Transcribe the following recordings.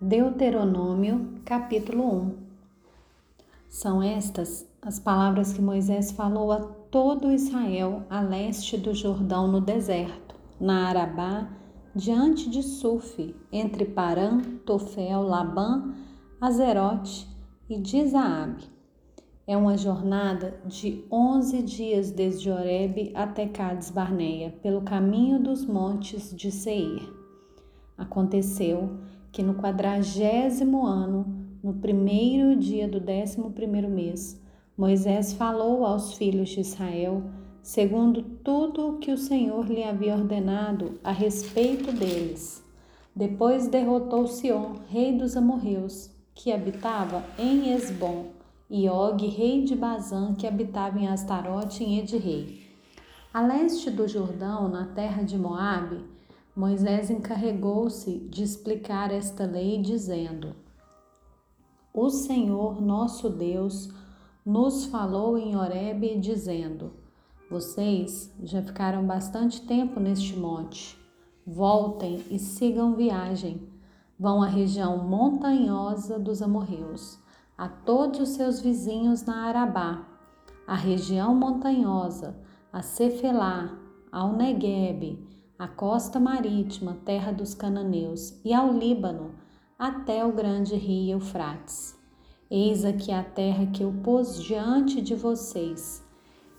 Deuteronômio, capítulo 1. São estas as palavras que Moisés falou a todo Israel a leste do Jordão no deserto, na Arabá, diante de Sufi, entre Parã, Tofel, Labã, Azerote e Dizaabe. É uma jornada de onze dias desde Horebe até Cades Barneia, pelo caminho dos montes de Seir. Aconteceu que no quadragésimo ano, no primeiro dia do décimo primeiro mês, Moisés falou aos filhos de Israel, segundo tudo o que o Senhor lhe havia ordenado a respeito deles. Depois derrotou Sion, rei dos amorreus, que habitava em Esbom, e Og, rei de Bazã, que habitava em Astarote, em Edrei. A leste do Jordão, na terra de Moabe, Moisés encarregou-se de explicar esta lei, dizendo: O Senhor nosso Deus nos falou em Horebe, dizendo: Vocês já ficaram bastante tempo neste monte. Voltem e sigam viagem. Vão à região montanhosa dos amorreus, a todos os seus vizinhos na Arabá, a região montanhosa, a Cefelá, ao Neguebe, a costa marítima, terra dos cananeus, e ao Líbano, até o grande rio Eufrates. Eis aqui a terra que eu pus diante de vocês.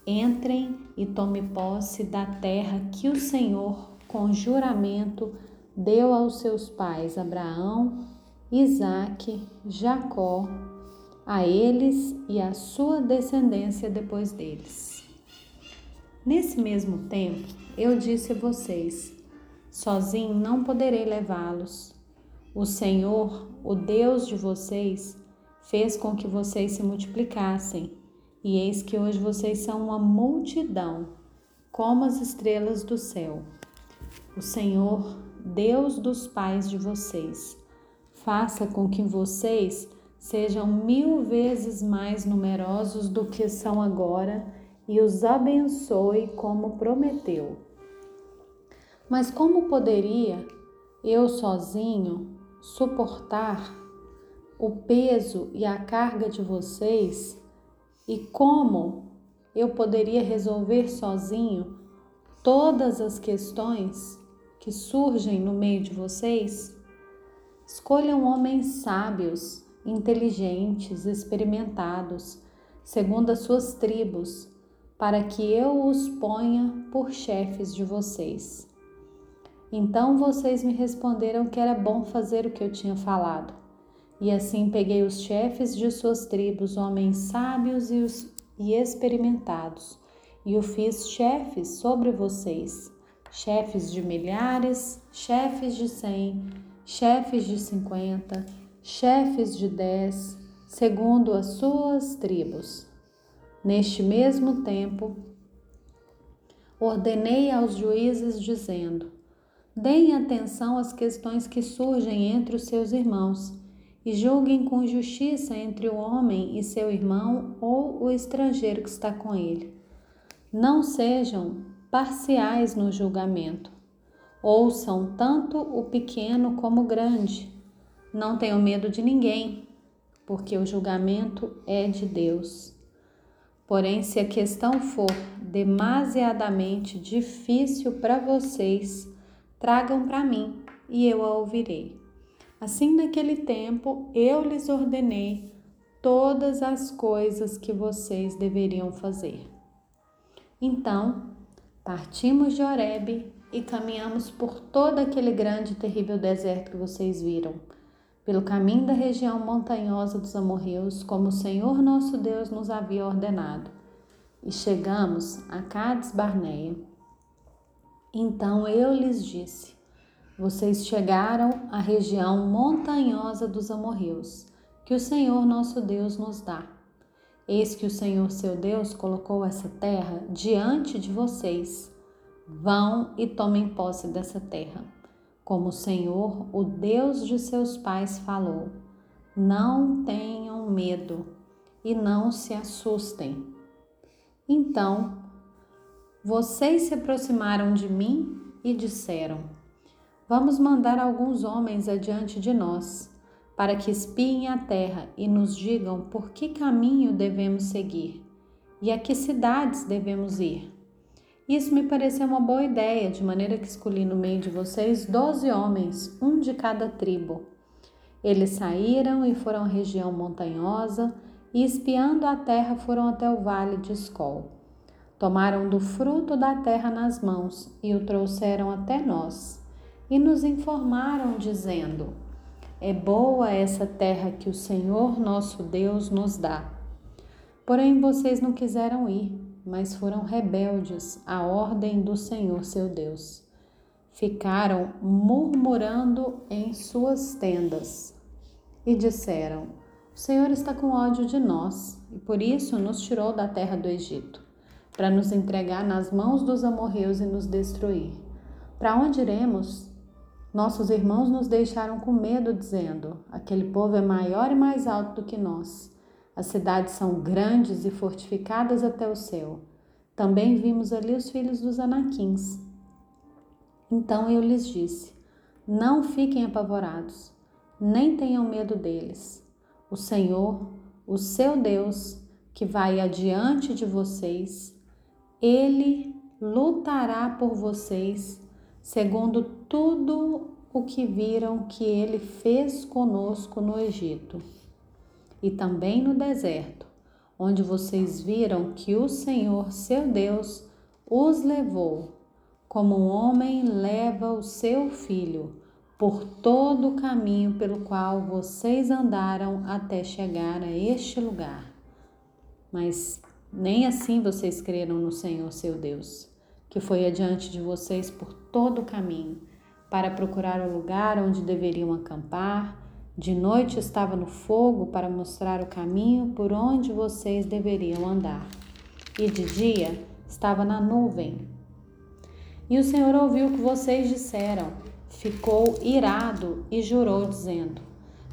Entrem e tome posse da terra que o Senhor, com juramento, deu aos seus pais Abraão, Isaque, Jacó, a eles e à sua descendência depois deles. Nesse mesmo tempo, eu disse a vocês: sozinho não poderei levá-los. O Senhor, o Deus de vocês, fez com que vocês se multiplicassem, e eis que hoje vocês são uma multidão, como as estrelas do céu. O Senhor, Deus dos pais de vocês, faça com que vocês sejam mil vezes mais numerosos do que são agora e os abençoe como prometeu. Mas como poderia eu sozinho suportar o peso e a carga de vocês? E como eu poderia resolver sozinho todas as questões que surgem no meio de vocês? Escolham homens sábios, inteligentes, experimentados, segundo as suas tribos, para que eu os ponha por chefes de vocês. Então vocês me responderam que era bom fazer o que eu tinha falado. E assim peguei os chefes de suas tribos, homens sábios e, os, e experimentados, e o fiz chefes sobre vocês, chefes de milhares, chefes de cem, chefes de cinquenta, chefes de dez, segundo as suas tribos. Neste mesmo tempo, ordenei aos juízes, dizendo: Deem atenção às questões que surgem entre os seus irmãos e julguem com justiça entre o homem e seu irmão ou o estrangeiro que está com ele. Não sejam parciais no julgamento. Ouçam tanto o pequeno como o grande. Não tenham medo de ninguém, porque o julgamento é de Deus. Porém, se a questão for demasiadamente difícil para vocês, Tragam para mim e eu a ouvirei. Assim, naquele tempo, eu lhes ordenei todas as coisas que vocês deveriam fazer. Então, partimos de Horebe e caminhamos por todo aquele grande e terrível deserto que vocês viram, pelo caminho da região montanhosa dos amorreus, como o Senhor nosso Deus nos havia ordenado. E chegamos a Cades Barneia. Então eu lhes disse: Vocês chegaram à região montanhosa dos amorreus, que o Senhor nosso Deus nos dá. Eis que o Senhor seu Deus colocou essa terra diante de vocês. Vão e tomem posse dessa terra, como o Senhor, o Deus de seus pais, falou. Não tenham medo e não se assustem. Então vocês se aproximaram de mim e disseram: Vamos mandar alguns homens adiante de nós, para que espiem a terra e nos digam por que caminho devemos seguir e a que cidades devemos ir. Isso me pareceu uma boa ideia, de maneira que escolhi no meio de vocês doze homens, um de cada tribo. Eles saíram e foram à região montanhosa e, espiando a terra, foram até o vale de Escol. Tomaram do fruto da terra nas mãos e o trouxeram até nós, e nos informaram, dizendo: é boa essa terra que o Senhor nosso Deus nos dá. Porém, vocês não quiseram ir, mas foram rebeldes à ordem do Senhor seu Deus. Ficaram murmurando em suas tendas e disseram: O Senhor está com ódio de nós e por isso nos tirou da terra do Egito, para nos entregar nas mãos dos amorreus e nos destruir. Para onde iremos? Nossos irmãos nos deixaram com medo, dizendo: Aquele povo é maior e mais alto do que nós. As cidades são grandes e fortificadas até o céu. Também vimos ali os filhos dos Anaquins. Então eu lhes disse: Não fiquem apavorados, nem tenham medo deles. O Senhor, o seu Deus, que vai adiante de vocês, ele lutará por vocês segundo tudo o que viram que ele fez conosco no Egito e também no deserto, onde vocês viram que o Senhor, seu Deus, os levou, como um homem leva o seu filho, por todo o caminho pelo qual vocês andaram até chegar a este lugar. Mas nem assim vocês creram no Senhor, seu Deus que foi adiante de vocês por todo o caminho, para procurar o lugar onde deveriam acampar. De noite estava no fogo para mostrar o caminho por onde vocês deveriam andar. E de dia estava na nuvem. E o Senhor ouviu o que vocês disseram, ficou irado e jurou, dizendo: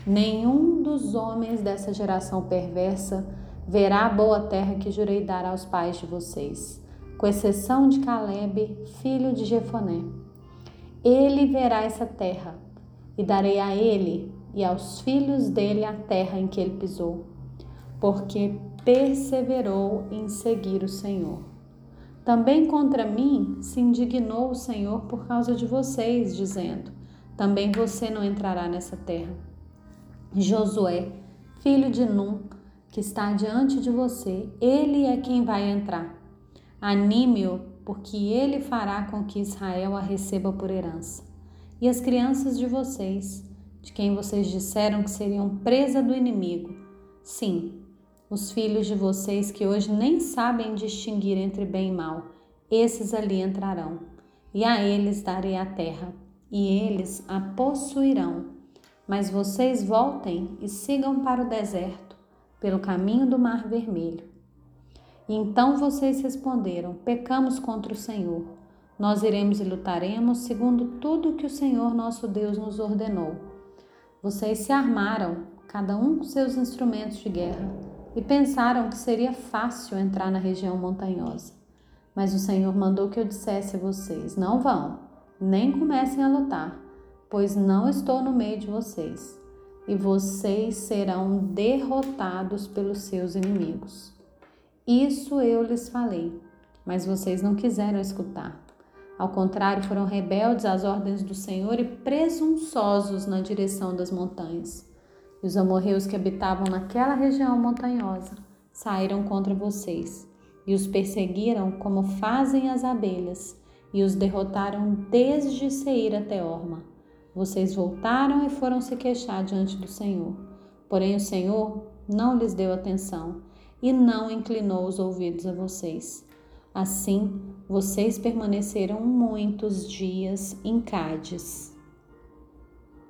Nenhum dos homens dessa geração perversa verá a boa terra que jurei dar aos pais de vocês com exceção de Caleb, filho de Jefoné. Ele verá essa terra, e darei a ele e aos filhos dele a terra em que ele pisou, porque perseverou em seguir o Senhor. Também contra mim se indignou o Senhor por causa de vocês, dizendo: Também você não entrará nessa terra. Josué, filho de Num, que está diante de você, ele é quem vai entrar Anime-o, porque ele fará com que Israel a receba por herança. E as crianças de vocês, de quem vocês disseram que seriam presa do inimigo, sim, os filhos de vocês que hoje nem sabem distinguir entre bem e mal, esses ali entrarão, e a eles darei a terra, e eles a possuirão. Mas vocês voltem e sigam para o deserto, pelo caminho do Mar Vermelho então vocês responderam: Pecamos contra o Senhor. Nós iremos e lutaremos segundo tudo que o Senhor nosso Deus nos ordenou. Vocês se armaram, cada um com seus instrumentos de guerra, e pensaram que seria fácil entrar na região montanhosa. Mas o Senhor mandou que eu dissesse a vocês: Não vão, nem comecem a lutar, pois não estou no meio de vocês, e vocês serão derrotados pelos seus inimigos. Isso eu lhes falei, mas vocês não quiseram escutar. Ao contrário, foram rebeldes às ordens do Senhor e presunçosos na direção das montanhas. E os amorreus que habitavam naquela região montanhosa saíram contra vocês e os perseguiram como fazem as abelhas e os derrotaram desde Seir até Orma. Vocês voltaram e foram se queixar diante do Senhor. Porém, o Senhor não lhes deu atenção e não inclinou os ouvidos a vocês. Assim, vocês permaneceram muitos dias em Cádiz.